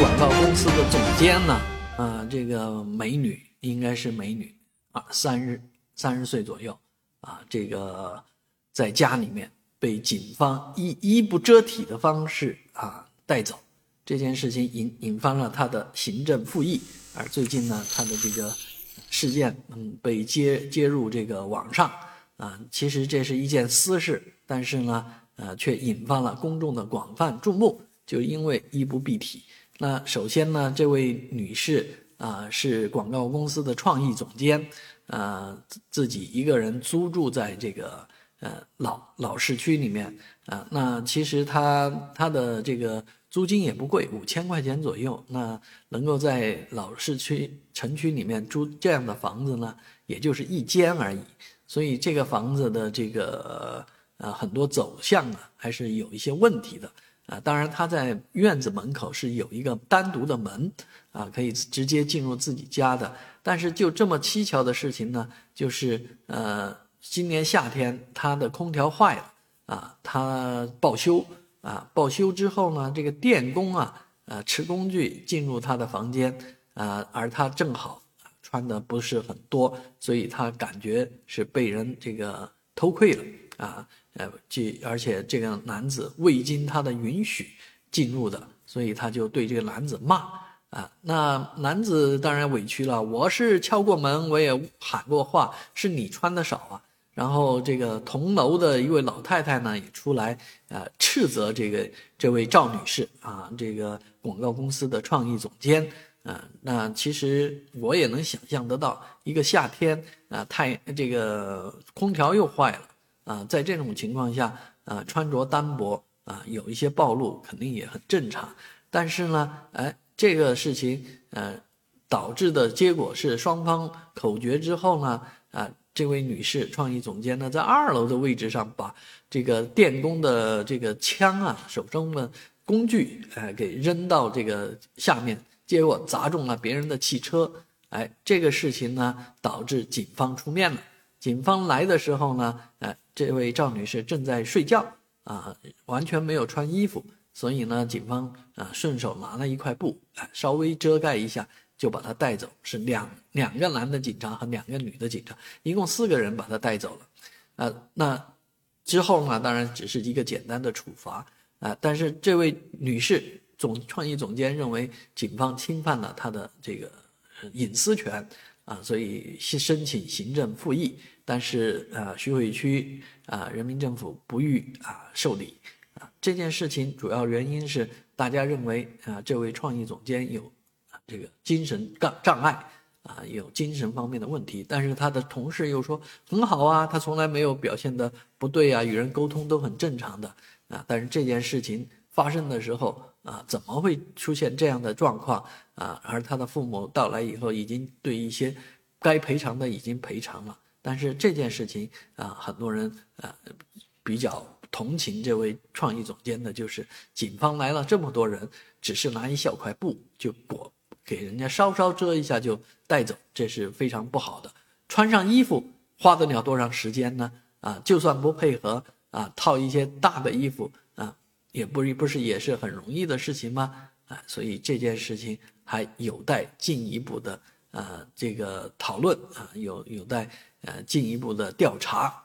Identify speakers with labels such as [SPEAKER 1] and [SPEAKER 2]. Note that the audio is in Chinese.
[SPEAKER 1] 广告公司的总监呢，啊，这个美女应该是美女啊，三十三十岁左右啊，这个在家里面被警方衣衣不遮体的方式啊带走，这件事情引引发了他的行政复议，而最近呢，他的这个事件嗯被接接入这个网上啊，其实这是一件私事，但是呢，呃，却引发了公众的广泛注目，就因为衣不蔽体。那首先呢，这位女士啊是广告公司的创意总监，呃，自己一个人租住在这个呃老老市区里面啊。那其实她她的这个租金也不贵，五千块钱左右。那能够在老市区城区里面租这样的房子呢，也就是一间而已。所以这个房子的这个呃很多走向啊，还是有一些问题的。啊，当然，他在院子门口是有一个单独的门，啊，可以直接进入自己家的。但是就这么蹊跷的事情呢，就是呃，今年夏天他的空调坏了，啊，他报修，啊，报修之后呢，这个电工啊，呃，持工具进入他的房间，啊，而他正好穿的不是很多，所以他感觉是被人这个偷窥了，啊。呃，这而且这个男子未经他的允许进入的，所以他就对这个男子骂啊。那男子当然委屈了，我是敲过门，我也喊过话，是你穿的少啊。然后这个同楼的一位老太太呢，也出来呃斥责这个这位赵女士啊，这个广告公司的创意总监啊。那其实我也能想象得到，一个夏天啊，太这个空调又坏了。啊，在这种情况下，啊，穿着单薄啊，有一些暴露，肯定也很正常。但是呢，哎，这个事情，呃，导致的结果是双方口角之后呢，啊，这位女士创意总监呢，在二楼的位置上把这个电工的这个枪啊，手中的工具，哎，给扔到这个下面，结果砸中了别人的汽车，哎，这个事情呢，导致警方出面了。警方来的时候呢，呃，这位赵女士正在睡觉啊，完全没有穿衣服，所以呢，警方啊顺手拿了一块布，啊，稍微遮盖一下，就把他带走。是两两个男的警察和两个女的警察，一共四个人把他带走了。啊，那之后呢，当然只是一个简单的处罚啊，但是这位女士总创意总监认为警方侵犯了她的这个隐私权啊，所以申请行政复议。但是啊，徐汇区啊，人民政府不予啊受理啊。这件事情主要原因是大家认为啊，这位创意总监有这个精神障障碍啊，有精神方面的问题。但是他的同事又说很好啊，他从来没有表现的不对啊，与人沟通都很正常的啊。但是这件事情发生的时候啊，怎么会出现这样的状况啊？而他的父母到来以后，已经对一些该赔偿的已经赔偿了。但是这件事情啊，很多人啊比较同情这位创意总监的，就是警方来了这么多人，只是拿一小块布就裹给人家稍稍遮一下就带走，这是非常不好的。穿上衣服花得了多长时间呢？啊，就算不配合啊，套一些大的衣服啊，也不不是也是很容易的事情吗？啊，所以这件事情还有待进一步的呃这个讨论啊，有有待。呃，进一步的调查。